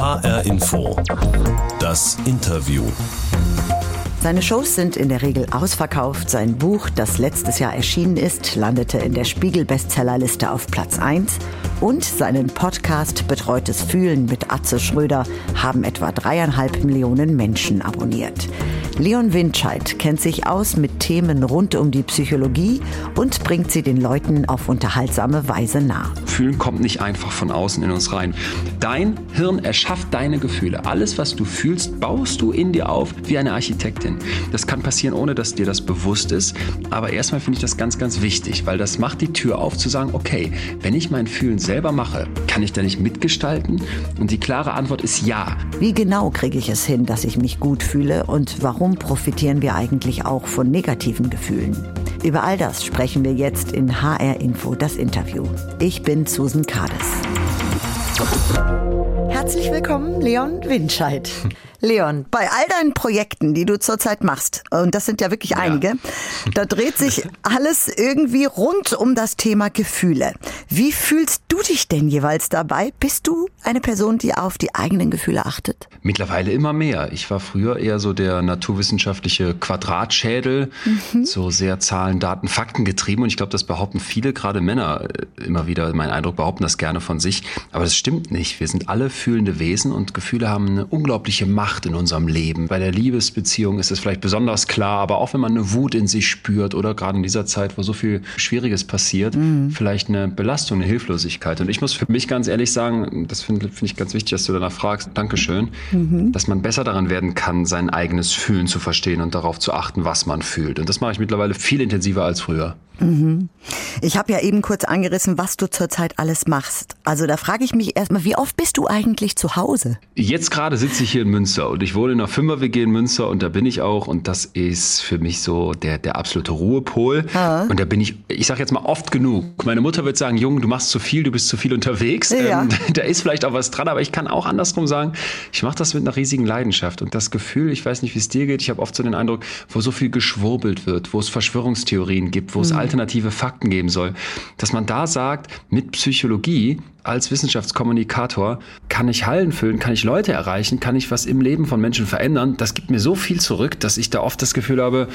HR Info. Das Interview. Seine Shows sind in der Regel ausverkauft. Sein Buch, das letztes Jahr erschienen ist, landete in der Spiegel-Bestsellerliste auf Platz 1. Und seinen Podcast Betreutes Fühlen mit Atze Schröder haben etwa dreieinhalb Millionen Menschen abonniert. Leon Windscheid kennt sich aus mit Themen rund um die Psychologie und bringt sie den Leuten auf unterhaltsame Weise nah. Fühlen kommt nicht einfach von außen in uns rein. Dein Hirn erschafft deine Gefühle. Alles, was du fühlst, baust du in dir auf wie eine Architektin. Das kann passieren, ohne dass dir das bewusst ist. Aber erstmal finde ich das ganz, ganz wichtig, weil das macht die Tür auf zu sagen, okay, wenn ich mein Fühlen selber mache, kann ich da nicht mitgestalten? Und die klare Antwort ist ja. Wie genau kriege ich es hin, dass ich mich gut fühle und warum warum profitieren wir eigentlich auch von negativen Gefühlen? Über all das sprechen wir jetzt in HR Info, das Interview. Ich bin Susan Kades. Herzlich willkommen, Leon Winscheid. Leon, bei all deinen Projekten, die du zurzeit machst, und das sind ja wirklich einige, ja. da dreht sich alles irgendwie rund um das Thema Gefühle. Wie fühlst du dich denn jeweils dabei? Bist du eine Person, die auf die eigenen Gefühle achtet? Mittlerweile immer mehr. Ich war früher eher so der naturwissenschaftliche Quadratschädel, mhm. so sehr Zahlen, Daten, Fakten getrieben. Und ich glaube, das behaupten viele, gerade Männer, äh, immer wieder, mein Eindruck, behaupten das gerne von sich. Aber das stimmt nicht. Wir sind alle fühlende Wesen und Gefühle haben eine unglaubliche Macht macht in unserem Leben. Bei der Liebesbeziehung ist es vielleicht besonders klar, aber auch wenn man eine Wut in sich spürt oder gerade in dieser Zeit, wo so viel Schwieriges passiert, mhm. vielleicht eine Belastung, eine Hilflosigkeit. Und ich muss für mich ganz ehrlich sagen, das finde find ich ganz wichtig, dass du danach fragst, Dankeschön, mhm. dass man besser daran werden kann, sein eigenes Fühlen zu verstehen und darauf zu achten, was man fühlt. Und das mache ich mittlerweile viel intensiver als früher. Mhm. Ich habe ja eben kurz angerissen, was du zurzeit alles machst. Also da frage ich mich erstmal, wie oft bist du eigentlich zu Hause? Jetzt gerade sitze ich hier in Münster und ich wohne in einer Fünfer-WG in Münster und da bin ich auch und das ist für mich so der, der absolute Ruhepol. Ah. Und da bin ich, ich sage jetzt mal oft genug. Meine Mutter wird sagen, Junge, du machst zu viel, du bist zu viel unterwegs. Ja. Ähm, da ist vielleicht auch was dran, aber ich kann auch andersrum sagen, ich mache das mit einer riesigen Leidenschaft und das Gefühl, ich weiß nicht, wie es dir geht, ich habe oft so den Eindruck, wo so viel geschwurbelt wird, wo es Verschwörungstheorien gibt, wo es mhm alternative Fakten geben soll, dass man da sagt, mit Psychologie als Wissenschaftskommunikator kann ich Hallen füllen, kann ich Leute erreichen, kann ich was im Leben von Menschen verändern. Das gibt mir so viel zurück, dass ich da oft das Gefühl habe,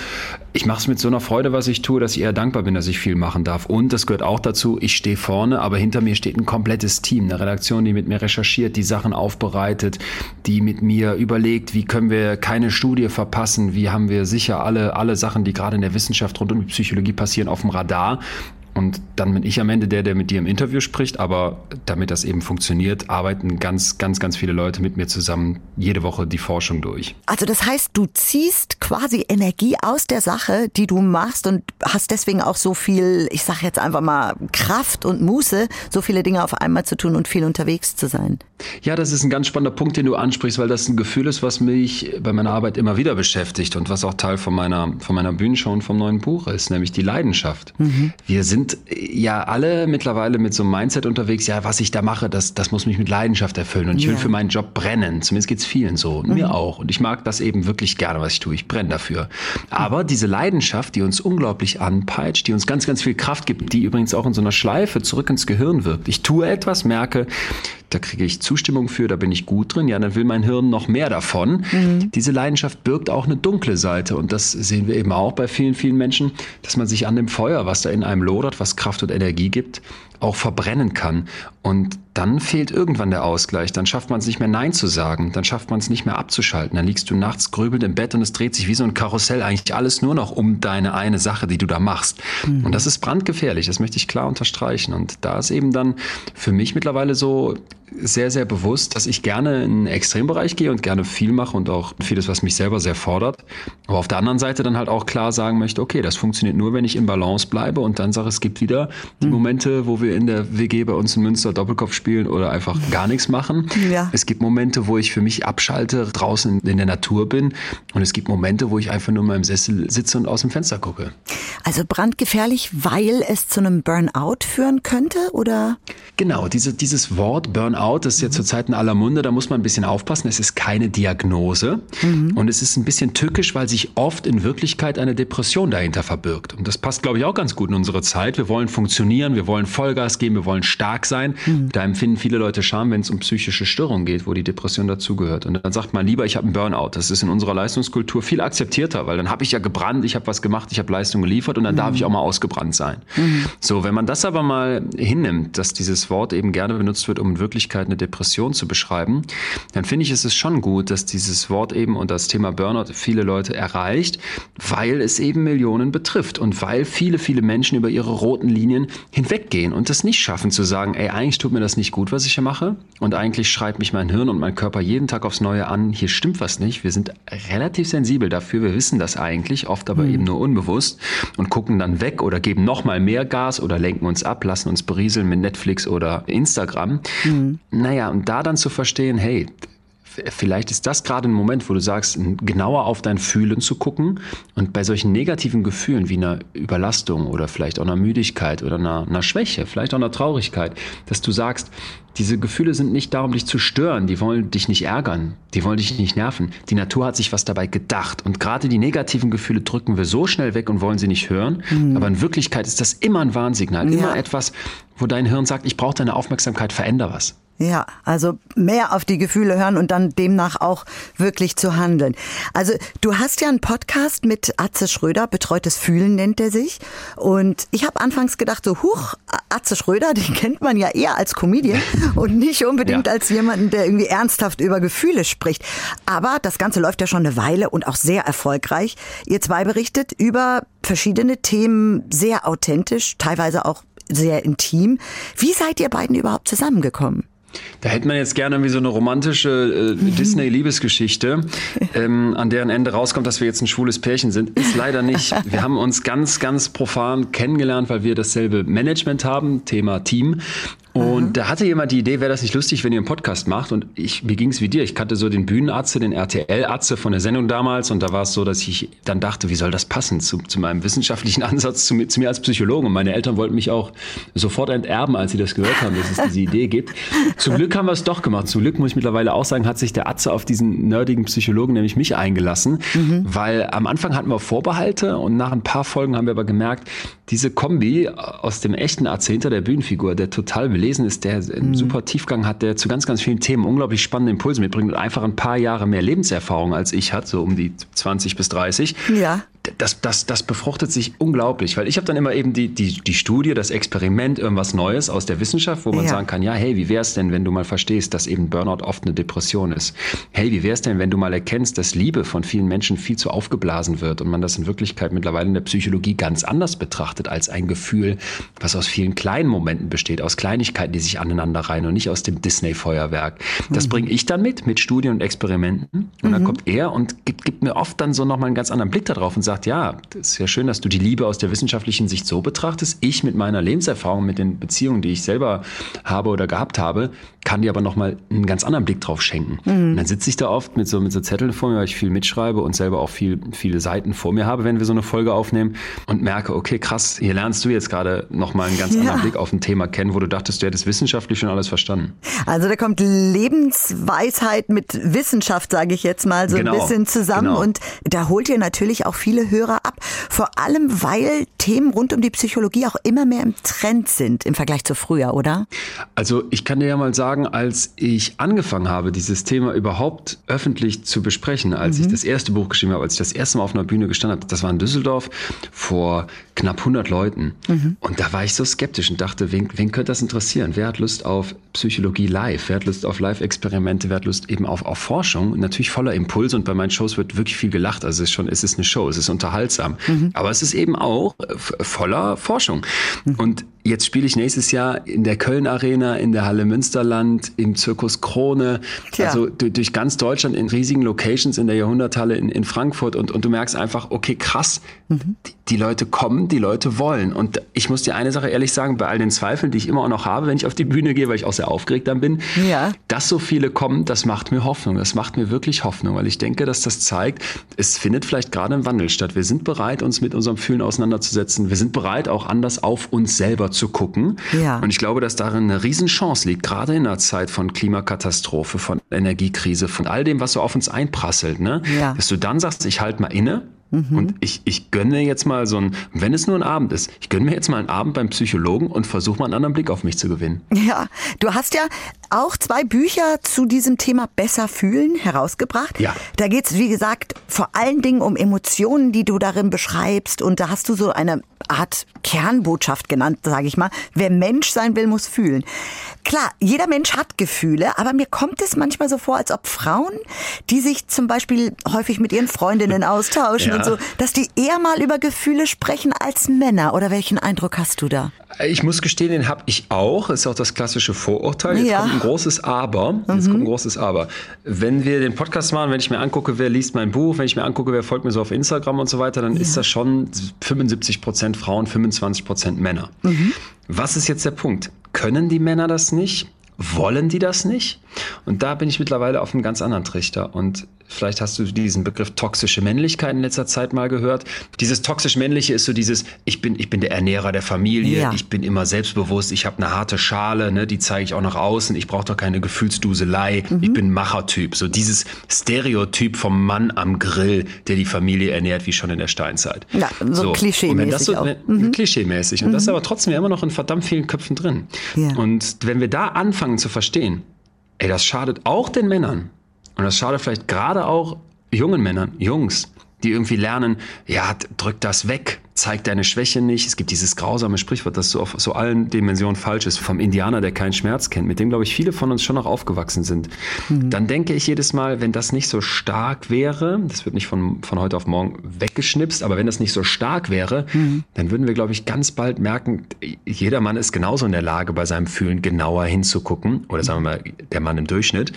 ich mache es mit so einer Freude, was ich tue, dass ich eher dankbar bin, dass ich viel machen darf. Und das gehört auch dazu, ich stehe vorne, aber hinter mir steht ein komplettes Team, eine Redaktion, die mit mir recherchiert, die Sachen aufbereitet, die mit mir überlegt, wie können wir keine Studie verpassen, wie haben wir sicher alle, alle Sachen, die gerade in der Wissenschaft rund um die Psychologie passieren, auf dem Radar. Und dann bin ich am Ende der, der mit dir im Interview spricht. Aber damit das eben funktioniert, arbeiten ganz, ganz, ganz viele Leute mit mir zusammen jede Woche die Forschung durch. Also das heißt, du ziehst quasi Energie aus der Sache, die du machst und hast deswegen auch so viel, ich sage jetzt einfach mal, Kraft und Muße, so viele Dinge auf einmal zu tun und viel unterwegs zu sein. Ja, das ist ein ganz spannender Punkt, den du ansprichst, weil das ein Gefühl ist, was mich bei meiner Arbeit immer wieder beschäftigt und was auch Teil von meiner, von meiner Bühnenshow und vom neuen Buch ist, nämlich die Leidenschaft. Mhm. Wir sind sind ja alle mittlerweile mit so einem Mindset unterwegs, ja, was ich da mache, das, das muss mich mit Leidenschaft erfüllen. Und ich ja. will für meinen Job brennen. Zumindest geht es vielen so. Mhm. Mir auch. Und ich mag das eben wirklich gerne, was ich tue. Ich brenne dafür. Aber mhm. diese Leidenschaft, die uns unglaublich anpeitscht, die uns ganz, ganz viel Kraft gibt, die übrigens auch in so einer Schleife zurück ins Gehirn wirkt. Ich tue etwas, merke, da kriege ich Zustimmung für, da bin ich gut drin, ja, dann will mein Hirn noch mehr davon. Mhm. Diese Leidenschaft birgt auch eine dunkle Seite und das sehen wir eben auch bei vielen, vielen Menschen, dass man sich an dem Feuer, was da in einem lodert, was Kraft und Energie gibt, auch verbrennen kann. Und dann fehlt irgendwann der Ausgleich. Dann schafft man es nicht mehr Nein zu sagen. Dann schafft man es nicht mehr abzuschalten. Dann liegst du nachts grübelnd im Bett und es dreht sich wie so ein Karussell eigentlich alles nur noch um deine eine Sache, die du da machst. Mhm. Und das ist brandgefährlich. Das möchte ich klar unterstreichen. Und da ist eben dann für mich mittlerweile so sehr, sehr bewusst, dass ich gerne in den Extrembereich gehe und gerne viel mache und auch vieles, was mich selber sehr fordert. Aber auf der anderen Seite dann halt auch klar sagen möchte, okay, das funktioniert nur, wenn ich im Balance bleibe und dann sage, es gibt wieder die mhm. Momente, wo wir in der WG bei uns in Münster Doppelkopf spielen oder einfach gar nichts machen. Ja. Es gibt Momente, wo ich für mich abschalte, draußen in der Natur bin und es gibt Momente, wo ich einfach nur in meinem Sessel sitze und aus dem Fenster gucke. Also brandgefährlich, weil es zu einem Burnout führen könnte, oder? Genau, diese, dieses Wort Burnout das ist ja zurzeit in aller Munde, da muss man ein bisschen aufpassen. Es ist keine Diagnose mhm. und es ist ein bisschen tückisch, weil sich oft in Wirklichkeit eine Depression dahinter verbirgt. Und das passt, glaube ich, auch ganz gut in unsere Zeit. Wir wollen funktionieren, wir wollen Vollgas Vollgas geben, wir wollen stark sein. Mhm. Da empfinden viele Leute Scham, wenn es um psychische Störungen geht, wo die Depression dazugehört. Und dann sagt man lieber, ich habe einen Burnout. Das ist in unserer Leistungskultur viel akzeptierter, weil dann habe ich ja gebrannt, ich habe was gemacht, ich habe Leistung geliefert und dann mhm. darf ich auch mal ausgebrannt sein. Mhm. So, wenn man das aber mal hinnimmt, dass dieses Wort eben gerne benutzt wird, um in Wirklichkeit eine Depression zu beschreiben, dann finde ich, ist es schon gut, dass dieses Wort eben und das Thema Burnout viele Leute erreicht, weil es eben Millionen betrifft und weil viele, viele Menschen über ihre roten Linien hinweggehen und das nicht schaffen zu sagen, ey, eigentlich tut mir das nicht gut, was ich hier mache und eigentlich schreibt mich mein Hirn und mein Körper jeden Tag aufs Neue an, hier stimmt was nicht. Wir sind relativ sensibel dafür, wir wissen das eigentlich, oft aber mhm. eben nur unbewusst und gucken dann weg oder geben nochmal mehr Gas oder lenken uns ab, lassen uns berieseln mit Netflix oder Instagram. Mhm. Naja, und da dann zu verstehen, hey, vielleicht ist das gerade ein Moment, wo du sagst, genauer auf dein Fühlen zu gucken und bei solchen negativen Gefühlen wie einer Überlastung oder vielleicht auch einer Müdigkeit oder einer, einer Schwäche, vielleicht auch einer Traurigkeit, dass du sagst, diese Gefühle sind nicht da, um dich zu stören, die wollen dich nicht ärgern, die wollen dich nicht nerven. Die Natur hat sich was dabei gedacht und gerade die negativen Gefühle drücken wir so schnell weg und wollen sie nicht hören, mhm. aber in Wirklichkeit ist das immer ein Warnsignal, ja. immer etwas, wo dein Hirn sagt, ich brauche deine Aufmerksamkeit, veränder was. Ja, also mehr auf die Gefühle hören und dann demnach auch wirklich zu handeln. Also du hast ja einen Podcast mit Atze Schröder, Betreutes Fühlen nennt er sich. Und ich habe anfangs gedacht, so, huch, Atze Schröder, den kennt man ja eher als Comedian und nicht unbedingt ja. als jemanden, der irgendwie ernsthaft über Gefühle spricht. Aber das Ganze läuft ja schon eine Weile und auch sehr erfolgreich. Ihr zwei berichtet über verschiedene Themen sehr authentisch, teilweise auch sehr intim. Wie seid ihr beiden überhaupt zusammengekommen? Da hätte man jetzt gerne wie so eine romantische äh, Disney-Liebesgeschichte, ähm, an deren Ende rauskommt, dass wir jetzt ein schwules Pärchen sind. Ist leider nicht. Wir haben uns ganz, ganz profan kennengelernt, weil wir dasselbe Management haben, Thema Team. Und da hatte jemand die Idee, wäre das nicht lustig, wenn ihr einen Podcast macht? Und ich, mir ging es wie dir. Ich kannte so den Bühnenatze, den RTL-Atze von der Sendung damals. Und da war es so, dass ich dann dachte, wie soll das passen zu, zu meinem wissenschaftlichen Ansatz, zu mir, zu mir als Psychologen? Und meine Eltern wollten mich auch sofort enterben, als sie das gehört haben, dass es diese Idee gibt. Zum Glück haben wir es doch gemacht. Zum Glück muss ich mittlerweile auch sagen, hat sich der Atze auf diesen nerdigen Psychologen, nämlich mich, eingelassen. Mhm. Weil am Anfang hatten wir Vorbehalte und nach ein paar Folgen haben wir aber gemerkt, diese Kombi aus dem echten Atze hinter der Bühnenfigur, der total will, gelesen ist, der einen mhm. super Tiefgang hat, der zu ganz, ganz vielen Themen unglaublich spannende Impulse mitbringt und einfach ein paar Jahre mehr Lebenserfahrung als ich hat, so um die 20 bis 30. Ja das, das, das befruchtet sich unglaublich, weil ich habe dann immer eben die, die, die Studie, das Experiment, irgendwas Neues aus der Wissenschaft, wo man ja. sagen kann, ja, hey, wie wäre es denn, wenn du mal verstehst, dass eben Burnout oft eine Depression ist? Hey, wie wäre es denn, wenn du mal erkennst, dass Liebe von vielen Menschen viel zu aufgeblasen wird und man das in Wirklichkeit mittlerweile in der Psychologie ganz anders betrachtet als ein Gefühl, was aus vielen kleinen Momenten besteht, aus Kleinigkeiten, die sich aneinander reihen und nicht aus dem Disney-Feuerwerk. Das mhm. bringe ich dann mit, mit Studien und Experimenten und mhm. dann kommt er und gibt, gibt mir oft dann so nochmal einen ganz anderen Blick darauf und sagt, sagt, ja, das ist ja schön, dass du die Liebe aus der wissenschaftlichen Sicht so betrachtest. Ich mit meiner Lebenserfahrung, mit den Beziehungen, die ich selber habe oder gehabt habe, kann dir aber nochmal einen ganz anderen Blick drauf schenken. Mhm. Und dann sitze ich da oft mit so, mit so Zetteln vor mir, weil ich viel mitschreibe und selber auch viel, viele Seiten vor mir habe, wenn wir so eine Folge aufnehmen und merke, okay, krass, hier lernst du jetzt gerade nochmal einen ganz ja. anderen Blick auf ein Thema kennen, wo du dachtest, du hättest wissenschaftlich schon alles verstanden. Also da kommt Lebensweisheit mit Wissenschaft, sage ich jetzt mal, so genau. ein bisschen zusammen genau. und da holt ihr natürlich auch viele Hörer ab. Vor allem, weil Themen rund um die Psychologie auch immer mehr im Trend sind im Vergleich zu früher, oder? Also ich kann dir ja mal sagen, sagen, als ich angefangen habe, dieses Thema überhaupt öffentlich zu besprechen, als mhm. ich das erste Buch geschrieben habe, als ich das erste Mal auf einer Bühne gestanden habe, das war in Düsseldorf vor knapp 100 Leuten. Mhm. Und da war ich so skeptisch und dachte, wen, wen könnte das interessieren? Wer hat Lust auf Psychologie live? Wer hat Lust auf Live-Experimente? Wer hat Lust eben auf, auf Forschung? Und natürlich voller Impulse und bei meinen Shows wird wirklich viel gelacht. Also es ist schon, es ist eine Show, es ist unterhaltsam. Mhm. Aber es ist eben auch äh, voller Forschung. Mhm. Und Jetzt spiele ich nächstes Jahr in der Köln Arena, in der Halle Münsterland, im Zirkus Krone, Tja. also durch ganz Deutschland in riesigen Locations in der Jahrhunderthalle in, in Frankfurt und, und du merkst einfach, okay, krass, mhm. die, die, Leute kommen, die Leute wollen. Und ich muss dir eine Sache ehrlich sagen, bei all den Zweifeln, die ich immer auch noch habe, wenn ich auf die Bühne gehe, weil ich auch sehr aufgeregt dann bin, ja. dass so viele kommen, das macht mir Hoffnung. Das macht mir wirklich Hoffnung, weil ich denke, dass das zeigt, es findet vielleicht gerade ein Wandel statt. Wir sind bereit, uns mit unserem Fühlen auseinanderzusetzen. Wir sind bereit, auch anders auf uns selber zu gucken. Ja. Und ich glaube, dass darin eine Riesenchance liegt, gerade in einer Zeit von Klimakatastrophe, von Energiekrise, von all dem, was so auf uns einprasselt. Ne? Ja. Dass du dann sagst, ich halte mal inne Mhm. Und ich, ich gönne jetzt mal so ein, wenn es nur ein Abend ist, ich gönne mir jetzt mal einen Abend beim Psychologen und versuche mal einen anderen Blick auf mich zu gewinnen. Ja, du hast ja auch zwei Bücher zu diesem Thema Besser fühlen herausgebracht. Ja. Da geht es, wie gesagt, vor allen Dingen um Emotionen, die du darin beschreibst. Und da hast du so eine Art Kernbotschaft genannt, sage ich mal. Wer Mensch sein will, muss fühlen. Klar, jeder Mensch hat Gefühle, aber mir kommt es manchmal so vor, als ob Frauen, die sich zum Beispiel häufig mit ihren Freundinnen austauschen ja. und so, dass die eher mal über Gefühle sprechen als Männer. Oder welchen Eindruck hast du da? Ich muss gestehen, den habe ich auch. Das ist auch das klassische Vorurteil. Jetzt ja. kommt ein großes Aber. Jetzt mhm. kommt ein großes Aber. Wenn wir den Podcast machen, wenn ich mir angucke, wer liest mein Buch, wenn ich mir angucke, wer folgt mir so auf Instagram und so weiter, dann ja. ist das schon 75 Prozent Frauen, 25 Prozent Männer. Mhm. Was ist jetzt der Punkt? Können die Männer das nicht? Wollen die das nicht? Und da bin ich mittlerweile auf einem ganz anderen Trichter. Und Vielleicht hast du diesen Begriff toxische Männlichkeit in letzter Zeit mal gehört. Dieses toxisch männliche ist so dieses ich bin ich bin der Ernährer der Familie, ja. ich bin immer selbstbewusst, ich habe eine harte Schale, ne, die zeige ich auch nach außen, ich brauche doch keine Gefühlsduselei, mhm. ich bin Machertyp, so dieses Stereotyp vom Mann am Grill, der die Familie ernährt wie schon in der Steinzeit. Ja, so, so. klischeemäßig so, mhm. klischeemäßig und mhm. das ist aber trotzdem immer noch in verdammt vielen Köpfen drin. Ja. Und wenn wir da anfangen zu verstehen, ey, das schadet auch den Männern. Und das schadet vielleicht gerade auch jungen Männern, Jungs, die irgendwie lernen, ja, drück das weg, zeig deine Schwäche nicht. Es gibt dieses grausame Sprichwort, das so auf so allen Dimensionen falsch ist, vom Indianer, der keinen Schmerz kennt, mit dem, glaube ich, viele von uns schon noch aufgewachsen sind. Mhm. Dann denke ich jedes Mal, wenn das nicht so stark wäre, das wird nicht von, von heute auf morgen weggeschnipst, aber wenn das nicht so stark wäre, mhm. dann würden wir, glaube ich, ganz bald merken, jeder Mann ist genauso in der Lage, bei seinem Fühlen genauer hinzugucken, oder sagen wir mal, der Mann im Durchschnitt.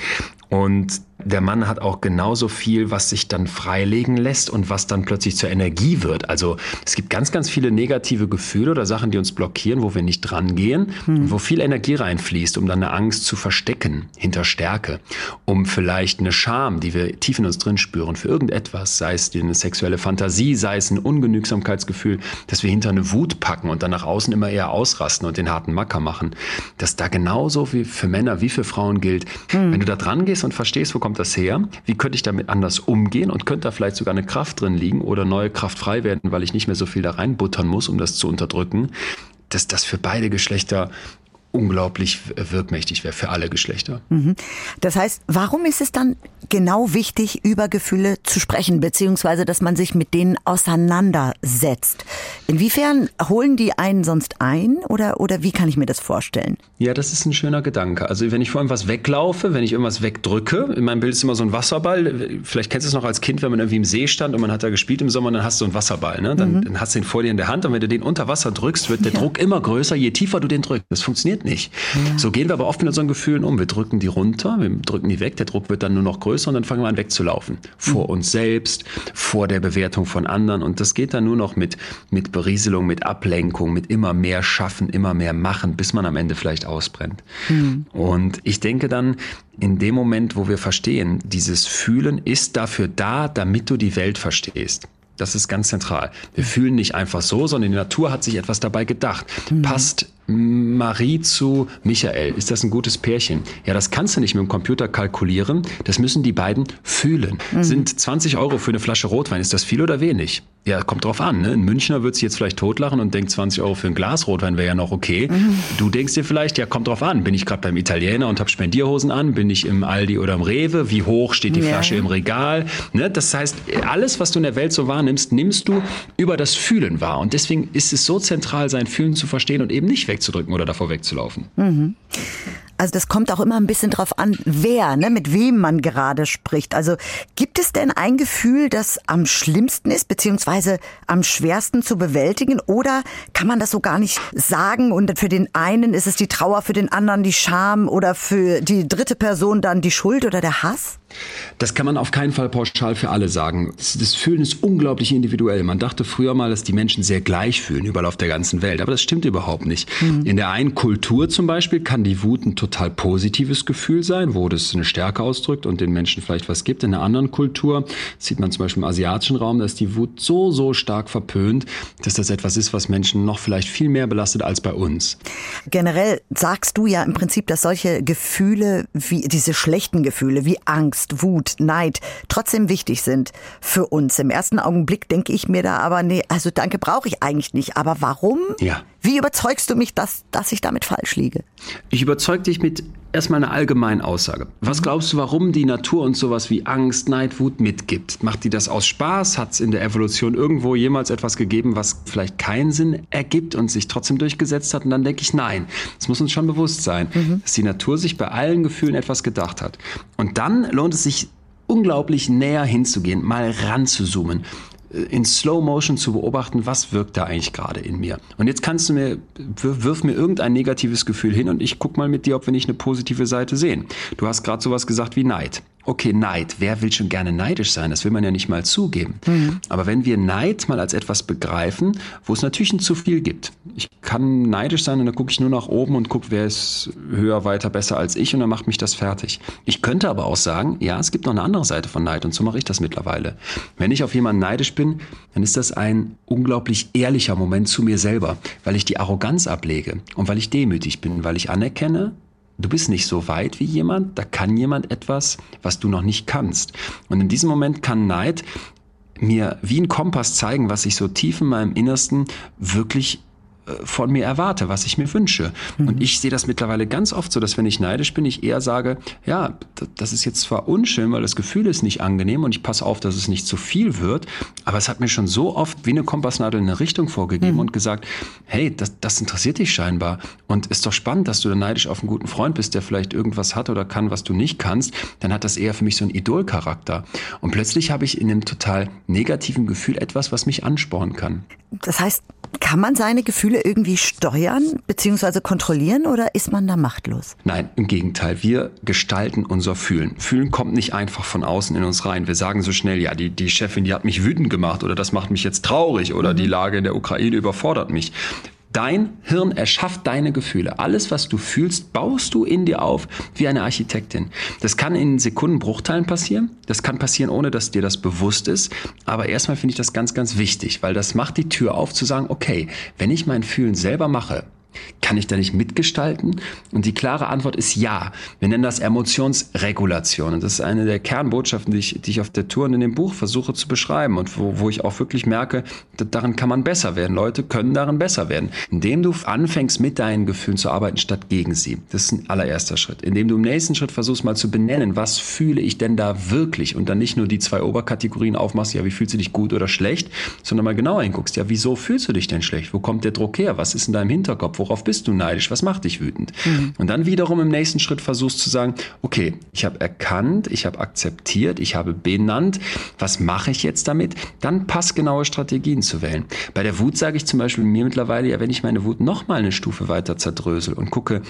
Und der Mann hat auch genauso viel, was sich dann freilegen lässt und was dann plötzlich zur Energie wird. Also es gibt ganz, ganz viele negative Gefühle oder Sachen, die uns blockieren, wo wir nicht dran gehen, hm. wo viel Energie reinfließt, um dann eine Angst zu verstecken hinter Stärke, um vielleicht eine Scham, die wir tief in uns drin spüren für irgendetwas, sei es eine sexuelle Fantasie, sei es ein Ungenügsamkeitsgefühl, dass wir hinter eine Wut packen und dann nach außen immer eher ausrasten und den harten Macker machen, dass da genauso wie für Männer wie für Frauen gilt, hm. wenn du da dran gehst und verstehst, wo kommt das her? Wie könnte ich damit anders umgehen und könnte da vielleicht sogar eine Kraft drin liegen oder neue Kraft frei werden, weil ich nicht mehr so viel da reinbuttern muss, um das zu unterdrücken? Dass das für beide Geschlechter unglaublich wirkmächtig wäre für alle Geschlechter. Mhm. Das heißt, warum ist es dann genau wichtig, über Gefühle zu sprechen, beziehungsweise dass man sich mit denen auseinandersetzt? Inwiefern holen die einen sonst ein oder, oder wie kann ich mir das vorstellen? Ja, das ist ein schöner Gedanke. Also wenn ich vor irgendwas weglaufe, wenn ich irgendwas wegdrücke, in meinem Bild ist immer so ein Wasserball, vielleicht kennst du es noch als Kind, wenn man irgendwie im See stand und man hat da gespielt im Sommer, dann hast du einen Wasserball. Ne? Dann, mhm. dann hast du ihn vor dir in der Hand und wenn du den unter Wasser drückst, wird der ja. Druck immer größer, je tiefer du den drückst. Das funktioniert nicht. Ja. So gehen wir aber oft mit unseren Gefühlen um. Wir drücken die runter, wir drücken die weg, der Druck wird dann nur noch größer und dann fangen wir an wegzulaufen. Vor mhm. uns selbst, vor der Bewertung von anderen. Und das geht dann nur noch mit, mit Berieselung, mit Ablenkung, mit immer mehr Schaffen, immer mehr Machen, bis man am Ende vielleicht ausbrennt. Mhm. Und ich denke dann, in dem Moment, wo wir verstehen, dieses Fühlen ist dafür da, damit du die Welt verstehst. Das ist ganz zentral. Wir fühlen nicht einfach so, sondern die Natur hat sich etwas dabei gedacht. Mhm. Passt Marie zu Michael, ist das ein gutes Pärchen? Ja, das kannst du nicht mit dem Computer kalkulieren. Das müssen die beiden fühlen. Mhm. Sind 20 Euro für eine Flasche Rotwein, ist das viel oder wenig? Ja, kommt drauf an. Ne? Ein Münchner wird sich jetzt vielleicht totlachen und denkt, 20 Euro für ein Glas Rotwein wäre ja noch okay. Mhm. Du denkst dir vielleicht, ja, kommt drauf an. Bin ich gerade beim Italiener und habe Spendierhosen an? Bin ich im Aldi oder im Rewe? Wie hoch steht die yeah. Flasche im Regal? Ne? Das heißt, alles, was du in der Welt so wahrnimmst, nimmst du über das Fühlen wahr. Und deswegen ist es so zentral, sein Fühlen zu verstehen und eben nicht weg wegzudrücken oder davor wegzulaufen. Mhm. Also das kommt auch immer ein bisschen drauf an, wer, ne, mit wem man gerade spricht. Also gibt es denn ein Gefühl, das am schlimmsten ist, beziehungsweise am schwersten zu bewältigen? Oder kann man das so gar nicht sagen und für den einen ist es die Trauer, für den anderen die Scham oder für die dritte Person dann die Schuld oder der Hass? Das kann man auf keinen Fall pauschal für alle sagen. Das Fühlen ist unglaublich individuell. Man dachte früher mal, dass die Menschen sehr gleich fühlen, überall auf der ganzen Welt. Aber das stimmt überhaupt nicht. Mhm. In der einen Kultur zum Beispiel kann die Wut ein total positives Gefühl sein, wo das eine Stärke ausdrückt und den Menschen vielleicht was gibt. In einer anderen Kultur sieht man zum Beispiel im asiatischen Raum, dass die Wut so, so stark verpönt, dass das etwas ist, was Menschen noch vielleicht viel mehr belastet als bei uns. Generell sagst du ja im Prinzip, dass solche Gefühle wie diese schlechten Gefühle wie Angst, Wut, Neid trotzdem wichtig sind für uns. Im ersten Augenblick denke ich mir da aber, nee, also danke brauche ich eigentlich nicht. Aber warum? Ja. Wie überzeugst du mich, dass, dass ich damit falsch liege? Ich überzeug dich mit erstmal einer allgemeinen Aussage. Was glaubst du, warum die Natur uns sowas wie Angst, Neid, Wut mitgibt? Macht die das aus Spaß? Hat es in der Evolution irgendwo jemals etwas gegeben, was vielleicht keinen Sinn ergibt und sich trotzdem durchgesetzt hat? Und dann denke ich, nein. Es muss uns schon bewusst sein, mhm. dass die Natur sich bei allen Gefühlen etwas gedacht hat. Und dann lohnt es sich unglaublich näher hinzugehen, mal ranzuzoomen in Slow Motion zu beobachten, was wirkt da eigentlich gerade in mir. Und jetzt kannst du mir, wirf mir irgendein negatives Gefühl hin und ich guck mal mit dir, ob wir nicht eine positive Seite sehen. Du hast gerade sowas gesagt wie Neid okay, Neid, wer will schon gerne neidisch sein? Das will man ja nicht mal zugeben. Mhm. Aber wenn wir Neid mal als etwas begreifen, wo es natürlich ein zu viel gibt. Ich kann neidisch sein und dann gucke ich nur nach oben und gucke, wer ist höher, weiter, besser als ich und dann macht mich das fertig. Ich könnte aber auch sagen, ja, es gibt noch eine andere Seite von Neid und so mache ich das mittlerweile. Wenn ich auf jemanden neidisch bin, dann ist das ein unglaublich ehrlicher Moment zu mir selber, weil ich die Arroganz ablege und weil ich demütig bin, weil ich anerkenne, du bist nicht so weit wie jemand, da kann jemand etwas, was du noch nicht kannst. Und in diesem Moment kann Neid mir wie ein Kompass zeigen, was ich so tief in meinem Innersten wirklich von mir erwarte, was ich mir wünsche. Mhm. Und ich sehe das mittlerweile ganz oft so, dass wenn ich neidisch bin, ich eher sage, ja, das ist jetzt zwar unschön, weil das Gefühl ist nicht angenehm und ich passe auf, dass es nicht zu viel wird, aber es hat mir schon so oft wie eine Kompassnadel eine Richtung vorgegeben mhm. und gesagt, hey, das, das interessiert dich scheinbar und ist doch spannend, dass du dann neidisch auf einen guten Freund bist, der vielleicht irgendwas hat oder kann, was du nicht kannst, dann hat das eher für mich so einen Idolcharakter. Und plötzlich habe ich in einem total negativen Gefühl etwas, was mich anspornen kann. Das heißt, kann man seine Gefühle irgendwie steuern bzw. kontrollieren oder ist man da machtlos? Nein, im Gegenteil. Wir gestalten unser Fühlen. Fühlen kommt nicht einfach von außen in uns rein. Wir sagen so schnell, ja, die, die Chefin, die hat mich wütend gemacht oder das macht mich jetzt traurig oder mhm. die Lage in der Ukraine überfordert mich. Dein Hirn erschafft deine Gefühle. Alles, was du fühlst, baust du in dir auf wie eine Architektin. Das kann in Sekundenbruchteilen passieren. Das kann passieren, ohne dass dir das bewusst ist. Aber erstmal finde ich das ganz, ganz wichtig, weil das macht die Tür auf zu sagen, okay, wenn ich mein Fühlen selber mache, kann ich da nicht mitgestalten? Und die klare Antwort ist ja. Wir nennen das Emotionsregulation. Und das ist eine der Kernbotschaften, die ich, die ich auf der Tour und in dem Buch versuche zu beschreiben und wo, wo ich auch wirklich merke, daran kann man besser werden. Leute können darin besser werden. Indem du anfängst, mit deinen Gefühlen zu arbeiten, statt gegen sie. Das ist ein allererster Schritt. Indem du im nächsten Schritt versuchst, mal zu benennen, was fühle ich denn da wirklich? Und dann nicht nur die zwei Oberkategorien aufmachst, ja, wie fühlst du dich gut oder schlecht, sondern mal genauer hinguckst, ja, wieso fühlst du dich denn schlecht? Wo kommt der Druck her? Was ist in deinem Hinterkopf? Worauf bist du neidisch? Was macht dich wütend? Mhm. Und dann wiederum im nächsten Schritt versuchst zu sagen, okay, ich habe erkannt, ich habe akzeptiert, ich habe benannt, was mache ich jetzt damit? Dann passgenaue Strategien zu wählen. Bei der Wut sage ich zum Beispiel mir mittlerweile, ja, wenn ich meine Wut noch mal eine Stufe weiter zerdrösel und gucke,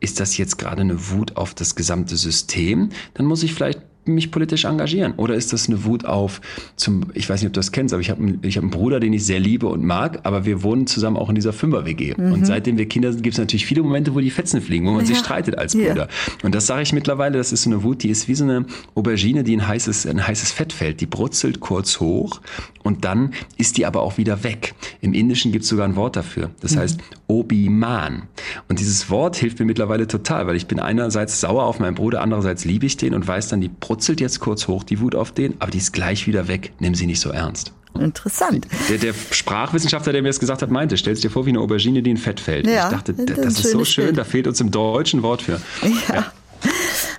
ist das jetzt gerade eine Wut auf das gesamte System, dann muss ich vielleicht mich politisch engagieren? Oder ist das eine Wut auf zum, ich weiß nicht, ob du das kennst, aber ich habe ich hab einen Bruder, den ich sehr liebe und mag, aber wir wohnen zusammen auch in dieser Fünfer-WG. Mhm. Und seitdem wir Kinder sind, gibt es natürlich viele Momente, wo die Fetzen fliegen, wo man ja. sich streitet als Brüder. Ja. Und das sage ich mittlerweile, das ist so eine Wut, die ist wie so eine Aubergine, die ein heißes, ein heißes Fett fällt. Die brutzelt kurz hoch und dann ist die aber auch wieder weg. Im Indischen gibt es sogar ein Wort dafür. Das mhm. heißt Obi-Man. Und dieses Wort hilft mir mittlerweile total, weil ich bin einerseits sauer auf meinen Bruder, andererseits liebe ich den und weiß dann, die brutzelt jetzt kurz hoch, die Wut auf den, aber die ist gleich wieder weg. Nimm sie nicht so ernst. Interessant. Der, der, Sprachwissenschaftler, der mir das gesagt hat, meinte, stell dir vor wie eine Aubergine, die in Fett fällt. Ja, ich dachte, das, das ist so schön, Bild. da fehlt uns im Deutschen Wort für. Ja. ja.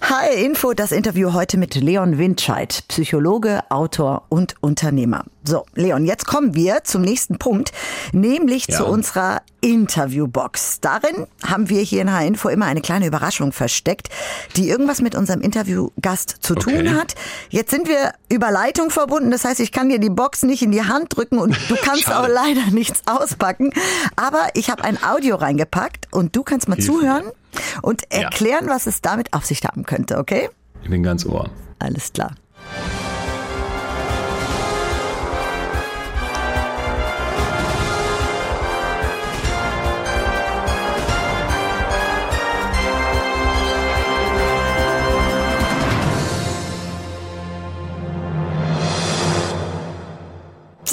Hi Info, das Interview heute mit Leon Windscheid, Psychologe, Autor und Unternehmer. So, Leon, jetzt kommen wir zum nächsten Punkt, nämlich ja. zu unserer Interviewbox. Darin haben wir hier in H-Info immer eine kleine Überraschung versteckt, die irgendwas mit unserem Interviewgast zu okay. tun hat. Jetzt sind wir über Leitung verbunden, das heißt, ich kann dir die Box nicht in die Hand drücken und du kannst auch leider nichts auspacken. Aber ich habe ein Audio reingepackt und du kannst mal Hilfe. zuhören und erklären, ja. was es damit auf sich haben könnte, okay? Ich bin ganz ohr. Alles klar.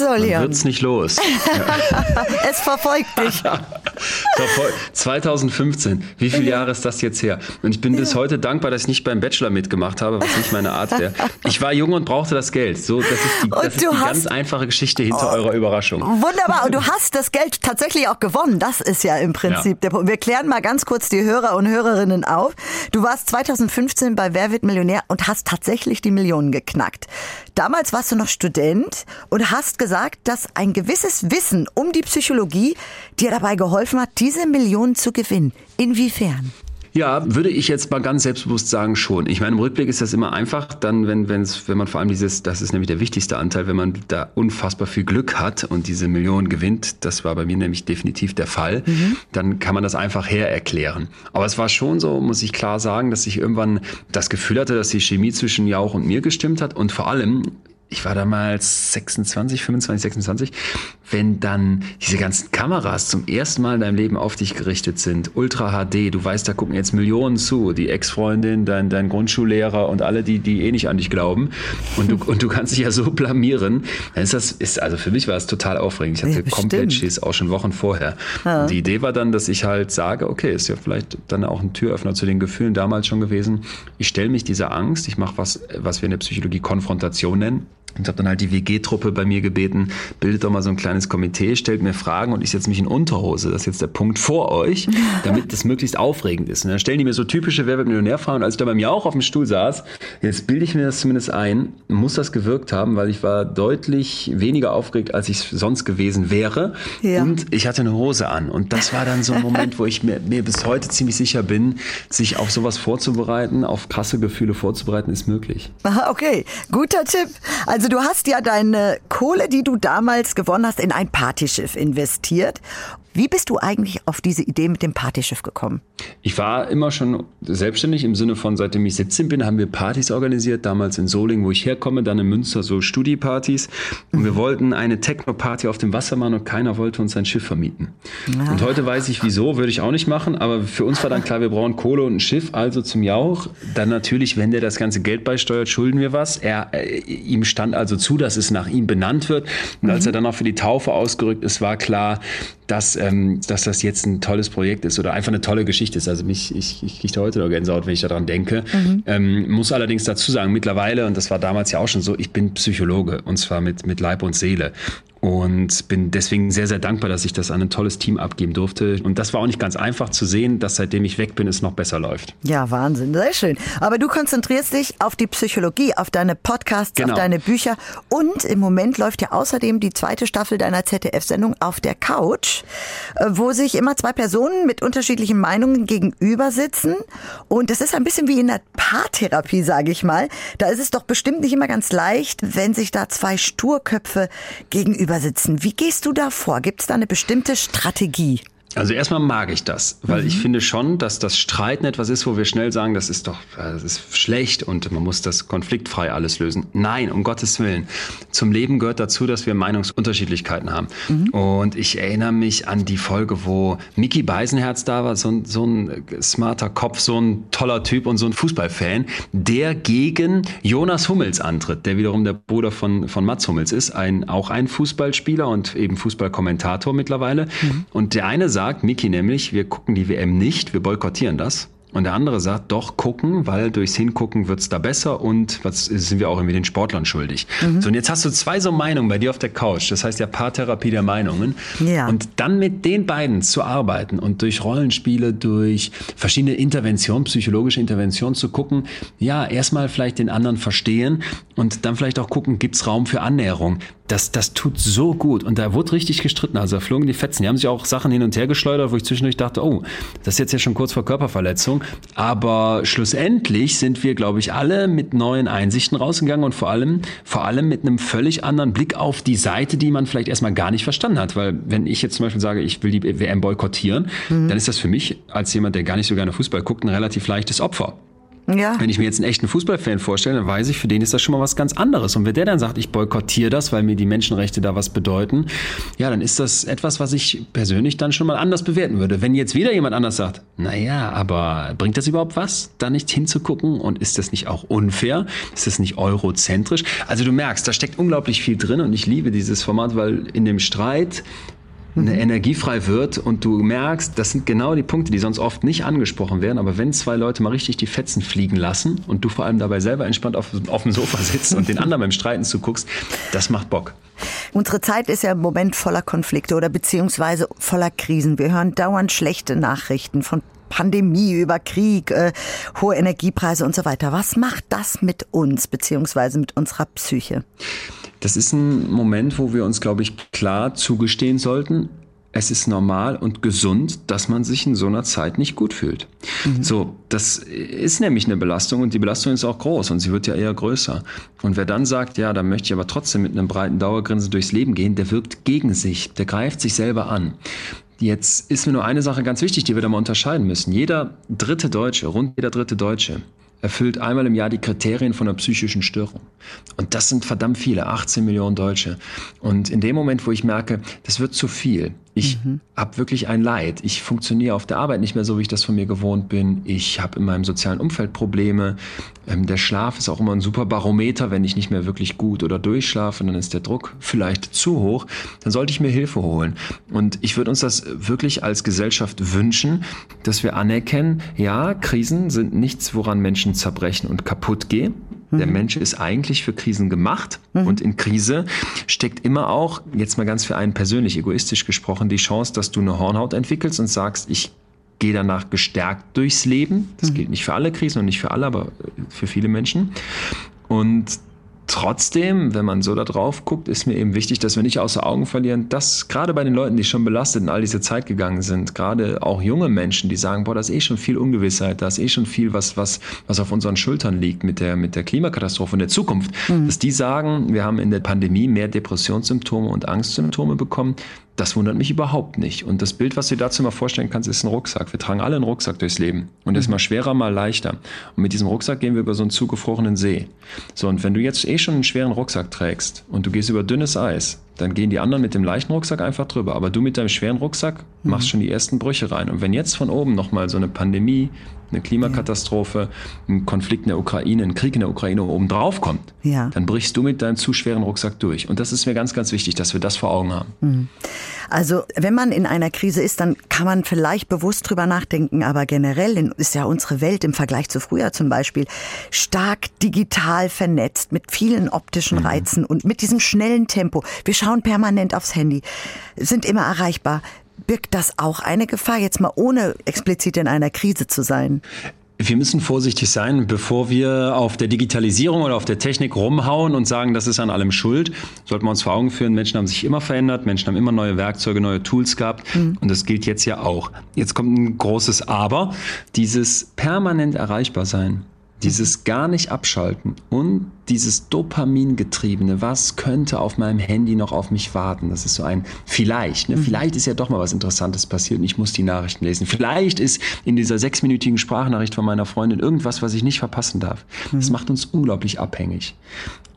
So, Leon. Wird's nicht los. es verfolgt dich. 2015. Wie viele Jahre ist das jetzt her? Und ich bin bis heute dankbar, dass ich nicht beim Bachelor mitgemacht habe, was nicht meine Art wäre. Ich war jung und brauchte das Geld. So, das ist die, das ist die hast, ganz einfache Geschichte hinter oh, eurer Überraschung. Wunderbar. Und du hast das Geld tatsächlich auch gewonnen. Das ist ja im Prinzip ja. der Punkt. Wir klären mal ganz kurz die Hörer und Hörerinnen auf. Du warst 2015 bei Wer wird Millionär und hast tatsächlich die Millionen geknackt. Damals warst du noch Student und hast gesagt, dass ein gewisses Wissen um die Psychologie dir dabei geholfen hat, diese Millionen zu gewinnen. Inwiefern? Ja, würde ich jetzt mal ganz selbstbewusst sagen, schon. Ich meine, im Rückblick ist das immer einfach, dann, wenn, wenn's, wenn man vor allem dieses, das ist nämlich der wichtigste Anteil, wenn man da unfassbar viel Glück hat und diese Millionen gewinnt, das war bei mir nämlich definitiv der Fall, mhm. dann kann man das einfach her erklären. Aber es war schon so, muss ich klar sagen, dass ich irgendwann das Gefühl hatte, dass die Chemie zwischen Jauch und mir gestimmt hat und vor allem, ich war damals 26, 25, 26, wenn dann diese ganzen Kameras zum ersten Mal in deinem Leben auf dich gerichtet sind, Ultra HD, du weißt, da gucken jetzt Millionen zu, die Ex-Freundin, dein, dein Grundschullehrer und alle, die, die eh nicht an dich glauben und du, und du kannst dich ja so blamieren, dann ist das, ist, also für mich war es total aufregend. Ich hatte ja, komplett Schiss, auch schon Wochen vorher. Ja. Die Idee war dann, dass ich halt sage, okay, ist ja vielleicht dann auch ein Türöffner zu den Gefühlen damals schon gewesen. Ich stelle mich dieser Angst, ich mache was, was wir in der Psychologie Konfrontation nennen und habe dann halt die WG-Truppe bei mir gebeten, bildet doch mal so ein kleines Komitee, stellt mir Fragen und ich setze mich in Unterhose. Das ist jetzt der Punkt vor euch, damit das möglichst aufregend ist. Und dann stellen die mir so typische Wer wird Millionär-Fragen. Und als ich da bei mir auch auf dem Stuhl saß, jetzt bilde ich mir das zumindest ein, muss das gewirkt haben, weil ich war deutlich weniger aufgeregt, als ich sonst gewesen wäre. Ja. Und ich hatte eine Hose an. Und das war dann so ein Moment, wo ich mir, mir bis heute ziemlich sicher bin, sich auf sowas vorzubereiten, auf krasse Gefühle vorzubereiten, ist möglich. Aha, okay, guter Tipp. Also also du hast ja deine Kohle, die du damals gewonnen hast, in ein Partyschiff investiert wie bist du eigentlich auf diese Idee mit dem Partyschiff gekommen? Ich war immer schon selbstständig im Sinne von, seitdem ich 17 bin, haben wir Partys organisiert. Damals in Solingen, wo ich herkomme, dann in Münster so Studi-Partys. Und wir wollten eine Techno-Party auf dem Wasser machen und keiner wollte uns ein Schiff vermieten. Ah. Und heute weiß ich wieso, würde ich auch nicht machen. Aber für uns war dann klar, wir brauchen Kohle und ein Schiff, also zum Jauch. Dann natürlich, wenn der das ganze Geld beisteuert, schulden wir was. Er, äh, ihm stand also zu, dass es nach ihm benannt wird. Und als mhm. er dann auch für die Taufe ausgerückt ist, war klar, dass, ähm, dass das jetzt ein tolles Projekt ist oder einfach eine tolle Geschichte ist. Also mich, ich, ich kriege heute noch Gänsehaut, wenn ich daran denke. Mhm. Ähm, muss allerdings dazu sagen, mittlerweile, und das war damals ja auch schon so, ich bin Psychologe und zwar mit, mit Leib und Seele und bin deswegen sehr, sehr dankbar, dass ich das an ein tolles Team abgeben durfte. Und das war auch nicht ganz einfach zu sehen, dass seitdem ich weg bin, es noch besser läuft. Ja, Wahnsinn, sehr schön. Aber du konzentrierst dich auf die Psychologie, auf deine Podcasts, genau. auf deine Bücher und im Moment läuft ja außerdem die zweite Staffel deiner ZDF-Sendung auf der Couch, äh, wo sich immer zwei Personen mit unterschiedlichen Meinungen gegenüber sitzen. Und das ist ein bisschen wie in der Paartherapie, sage ich mal. Da ist es doch bestimmt nicht immer ganz leicht, wenn sich da zwei Sturköpfe gegenüber gegenüber sitzen. Wie gehst du da vor? Gibt es da eine bestimmte Strategie? Also erstmal mag ich das, weil mhm. ich finde schon, dass das Streiten etwas ist, wo wir schnell sagen, das ist doch, das ist schlecht und man muss das konfliktfrei alles lösen. Nein, um Gottes Willen. Zum Leben gehört dazu, dass wir Meinungsunterschiedlichkeiten haben. Mhm. Und ich erinnere mich an die Folge, wo Mickey Beisenherz da war, so ein, so ein smarter Kopf, so ein toller Typ und so ein Fußballfan, der gegen Jonas Hummels antritt, der wiederum der Bruder von, von Mats Hummels ist, ein, auch ein Fußballspieler und eben Fußballkommentator mittlerweile. Mhm. Und der eine sagt, sagt Miki nämlich, wir gucken die WM nicht, wir boykottieren das. Und der andere sagt, doch gucken, weil durchs Hingucken wird's da besser und was sind wir auch irgendwie den Sportlern schuldig. Mhm. So, und jetzt hast du zwei so Meinungen bei dir auf der Couch. Das heißt ja Paartherapie der Meinungen. Ja. Und dann mit den beiden zu arbeiten und durch Rollenspiele, durch verschiedene Interventionen, psychologische Interventionen zu gucken, ja, erstmal vielleicht den anderen verstehen und dann vielleicht auch gucken, gibt's Raum für Annäherung das, das tut so gut. Und da wurde richtig gestritten. Also da flogen die Fetzen. Die haben sich auch Sachen hin und her geschleudert, wo ich zwischendurch dachte, oh, das ist jetzt ja schon kurz vor Körperverletzung. Aber schlussendlich sind wir, glaube ich, alle mit neuen Einsichten rausgegangen und vor allem, vor allem mit einem völlig anderen Blick auf die Seite, die man vielleicht erstmal gar nicht verstanden hat. Weil wenn ich jetzt zum Beispiel sage, ich will die WM boykottieren, mhm. dann ist das für mich als jemand, der gar nicht so gerne Fußball guckt, ein relativ leichtes Opfer. Ja. Wenn ich mir jetzt einen echten Fußballfan vorstelle, dann weiß ich, für den ist das schon mal was ganz anderes. Und wenn der dann sagt, ich boykottiere das, weil mir die Menschenrechte da was bedeuten, ja, dann ist das etwas, was ich persönlich dann schon mal anders bewerten würde. Wenn jetzt wieder jemand anders sagt, naja, aber bringt das überhaupt was, da nicht hinzugucken? Und ist das nicht auch unfair? Ist das nicht eurozentrisch? Also du merkst, da steckt unglaublich viel drin und ich liebe dieses Format, weil in dem Streit mhm. Energie frei wird und du merkst, das sind genau die Punkte, die sonst oft nicht angesprochen werden. Aber wenn zwei Leute mal richtig die Fetzen fliegen lassen und du vor allem dabei selber entspannt auf, auf dem Sofa sitzt und den anderen beim Streiten zuguckst, das macht Bock. Unsere Zeit ist ja im Moment voller Konflikte oder beziehungsweise voller Krisen. Wir hören dauernd schlechte Nachrichten von Pandemie, über Krieg, äh, hohe Energiepreise und so weiter. Was macht das mit uns beziehungsweise mit unserer Psyche? Das ist ein Moment, wo wir uns, glaube ich, klar zugestehen sollten, es ist normal und gesund, dass man sich in so einer Zeit nicht gut fühlt. Mhm. So, das ist nämlich eine Belastung und die Belastung ist auch groß und sie wird ja eher größer. Und wer dann sagt, ja, da möchte ich aber trotzdem mit einem breiten Dauergrinsen durchs Leben gehen, der wirkt gegen sich, der greift sich selber an. Jetzt ist mir nur eine Sache ganz wichtig, die wir da mal unterscheiden müssen. Jeder dritte Deutsche, rund jeder dritte Deutsche, erfüllt einmal im Jahr die Kriterien von einer psychischen Störung. Und das sind verdammt viele, 18 Millionen Deutsche. Und in dem Moment, wo ich merke, das wird zu viel, ich mhm. habe wirklich ein Leid. Ich funktioniere auf der Arbeit nicht mehr so, wie ich das von mir gewohnt bin. Ich habe in meinem sozialen Umfeld Probleme. Ähm, der Schlaf ist auch immer ein super Barometer. Wenn ich nicht mehr wirklich gut oder durchschlafe, dann ist der Druck vielleicht zu hoch. Dann sollte ich mir Hilfe holen. Und ich würde uns das wirklich als Gesellschaft wünschen, dass wir anerkennen, ja, Krisen sind nichts, woran Menschen zerbrechen und kaputt gehen. Der mhm. Mensch ist eigentlich für Krisen gemacht mhm. und in Krise steckt immer auch, jetzt mal ganz für einen persönlich egoistisch gesprochen, die Chance, dass du eine Hornhaut entwickelst und sagst, ich gehe danach gestärkt durchs Leben. Das mhm. gilt nicht für alle Krisen und nicht für alle, aber für viele Menschen. Und Trotzdem, wenn man so da drauf guckt, ist mir eben wichtig, dass wir nicht außer Augen verlieren, dass gerade bei den Leuten, die schon belastet in all diese Zeit gegangen sind, gerade auch junge Menschen, die sagen, boah, da ist eh schon viel Ungewissheit, da ist eh schon viel, was, was, was auf unseren Schultern liegt mit der, mit der Klimakatastrophe und der Zukunft, mhm. dass die sagen, wir haben in der Pandemie mehr Depressionssymptome und Angstsymptome bekommen, das wundert mich überhaupt nicht. Und das Bild, was du dir dazu mal vorstellen kannst, ist ein Rucksack. Wir tragen alle einen Rucksack durchs Leben. Und das ist mhm. mal schwerer, mal leichter. Und mit diesem Rucksack gehen wir über so einen zugefrorenen See. So, und wenn du jetzt eh schon einen schweren Rucksack trägst und du gehst über dünnes Eis, dann gehen die anderen mit dem leichten Rucksack einfach drüber. Aber du mit deinem schweren Rucksack machst mhm. schon die ersten Brüche rein. Und wenn jetzt von oben nochmal so eine Pandemie, eine Klimakatastrophe, ein Konflikt in der Ukraine, ein Krieg in der Ukraine oben drauf kommt, ja. dann brichst du mit deinem zu schweren Rucksack durch. Und das ist mir ganz, ganz wichtig, dass wir das vor Augen haben. Mhm. Also wenn man in einer Krise ist, dann kann man vielleicht bewusst drüber nachdenken, aber generell ist ja unsere Welt im Vergleich zu früher zum Beispiel stark digital vernetzt mit vielen optischen mhm. Reizen und mit diesem schnellen Tempo. Wir schauen permanent aufs Handy, sind immer erreichbar birgt das auch eine Gefahr, jetzt mal ohne explizit in einer Krise zu sein? Wir müssen vorsichtig sein, bevor wir auf der Digitalisierung oder auf der Technik rumhauen und sagen, das ist an allem schuld. Sollten wir uns vor Augen führen, Menschen haben sich immer verändert, Menschen haben immer neue Werkzeuge, neue Tools gehabt mhm. und das gilt jetzt ja auch. Jetzt kommt ein großes Aber, dieses permanent erreichbar sein, dieses gar nicht abschalten und dieses Dopamingetriebene, was könnte auf meinem Handy noch auf mich warten? Das ist so ein vielleicht. Ne? Mhm. Vielleicht ist ja doch mal was Interessantes passiert und ich muss die Nachrichten lesen. Vielleicht ist in dieser sechsminütigen Sprachnachricht von meiner Freundin irgendwas, was ich nicht verpassen darf. Mhm. Das macht uns unglaublich abhängig.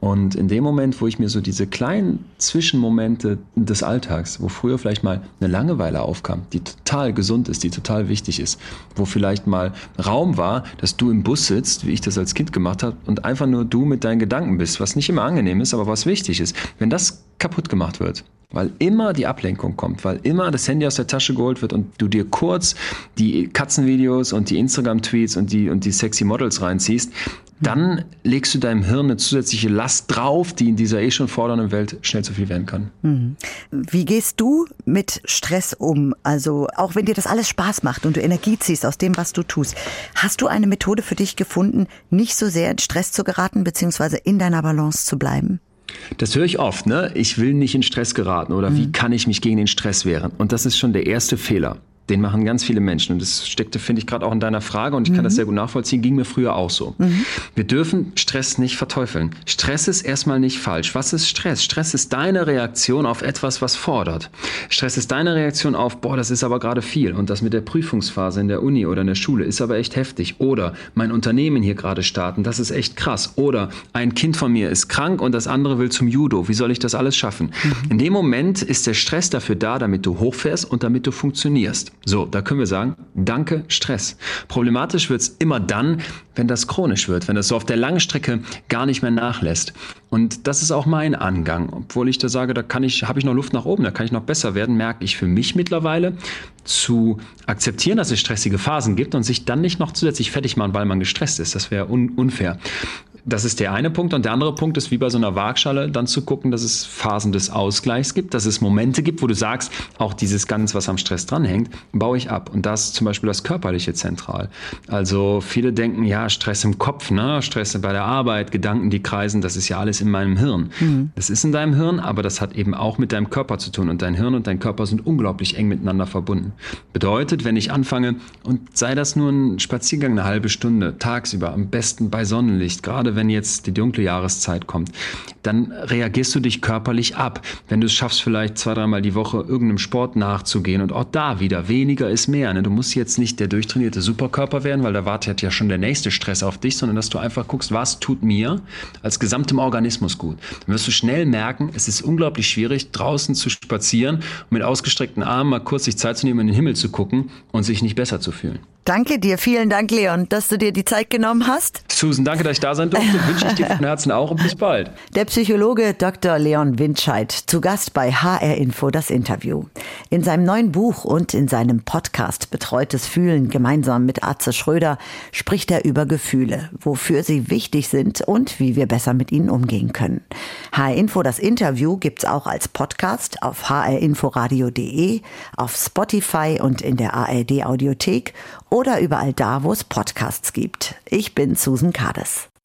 Und in dem Moment, wo ich mir so diese kleinen Zwischenmomente des Alltags, wo früher vielleicht mal eine Langeweile aufkam, die total gesund ist, die total wichtig ist, wo vielleicht mal Raum war, dass du im Bus sitzt, wie ich das als Kind gemacht habe, und einfach nur du mit deinen Gedanken bist, was nicht immer angenehm ist, aber was wichtig ist. Wenn das kaputt gemacht wird, weil immer die Ablenkung kommt, weil immer das Handy aus der Tasche geholt wird und du dir kurz die Katzenvideos und die Instagram-Tweets und die, und die sexy Models reinziehst, dann legst du deinem Hirn eine zusätzliche Last drauf, die in dieser eh schon fordernden Welt schnell zu viel werden kann. Mhm. Wie gehst du mit Stress um? Also auch wenn dir das alles Spaß macht und du Energie ziehst aus dem, was du tust, hast du eine Methode für dich gefunden, nicht so sehr in Stress zu geraten, beziehungsweise in deiner Balance zu bleiben? Das höre ich oft, ne? Ich will nicht in Stress geraten oder mhm. wie kann ich mich gegen den Stress wehren? Und das ist schon der erste Fehler. Den machen ganz viele Menschen. Und das steckte, finde ich, gerade auch in deiner Frage und ich kann mhm. das sehr gut nachvollziehen, ging mir früher auch so. Mhm. Wir dürfen Stress nicht verteufeln. Stress ist erstmal nicht falsch. Was ist Stress? Stress ist deine Reaktion auf etwas, was fordert. Stress ist deine Reaktion auf, boah, das ist aber gerade viel. Und das mit der Prüfungsphase in der Uni oder in der Schule ist aber echt heftig. Oder mein Unternehmen hier gerade starten, das ist echt krass. Oder ein Kind von mir ist krank und das andere will zum Judo. Wie soll ich das alles schaffen? Mhm. In dem Moment ist der Stress dafür da, damit du hochfährst und damit du funktionierst. So, da können wir sagen, danke Stress. Problematisch wird es immer dann, wenn das chronisch wird, wenn das so auf der Langstrecke gar nicht mehr nachlässt. Und das ist auch mein Angang, obwohl ich da sage, da kann ich, habe ich noch Luft nach oben, da kann ich noch besser werden, merke ich für mich mittlerweile zu akzeptieren, dass es stressige Phasen gibt und sich dann nicht noch zusätzlich fertig machen, weil man gestresst ist. Das wäre un unfair. Das ist der eine Punkt. Und der andere Punkt ist, wie bei so einer Waagschale, dann zu gucken, dass es Phasen des Ausgleichs gibt, dass es Momente gibt, wo du sagst, auch dieses Ganze, was am Stress dranhängt, baue ich ab. Und das ist zum Beispiel das Körperliche zentral. Also viele denken, ja, Stress im Kopf, ne? Stress bei der Arbeit, Gedanken, die kreisen, das ist ja alles in meinem Hirn. Mhm. Das ist in deinem Hirn, aber das hat eben auch mit deinem Körper zu tun. Und dein Hirn und dein Körper sind unglaublich eng miteinander verbunden. Bedeutet, wenn ich anfange, und sei das nur ein Spaziergang eine halbe Stunde, tagsüber, am besten bei Sonnenlicht, gerade wenn jetzt die dunkle Jahreszeit kommt, dann reagierst du dich körperlich ab. Wenn du es schaffst, vielleicht zwei, dreimal die Woche irgendeinem Sport nachzugehen und auch da wieder weniger ist mehr. Ne? Du musst jetzt nicht der durchtrainierte Superkörper werden, weil da wartet ja schon der nächste Stress auf dich, sondern dass du einfach guckst, was tut mir als gesamtem Organismus gut. Dann wirst du schnell merken, es ist unglaublich schwierig, draußen zu spazieren und mit ausgestreckten Armen mal kurz sich Zeit zu nehmen, in den Himmel zu gucken und sich nicht besser zu fühlen. Danke dir, vielen Dank, Leon, dass du dir die Zeit genommen hast. Susan, danke, dass ich da sein durfte. Wünsche ich dir von Herzen auch und bis bald. Der Psychologe Dr. Leon Windscheid zu Gast bei HR Info das Interview. In seinem neuen Buch und in seinem Podcast Betreutes Fühlen gemeinsam mit Atze Schröder spricht er über Gefühle, wofür sie wichtig sind und wie wir besser mit ihnen umgehen können. HR Info das Interview gibt's auch als Podcast auf hrinforadio.de, auf Spotify und in der ARD Audiothek oder überall da, wo es Podcasts gibt. Ich bin Susan Kades.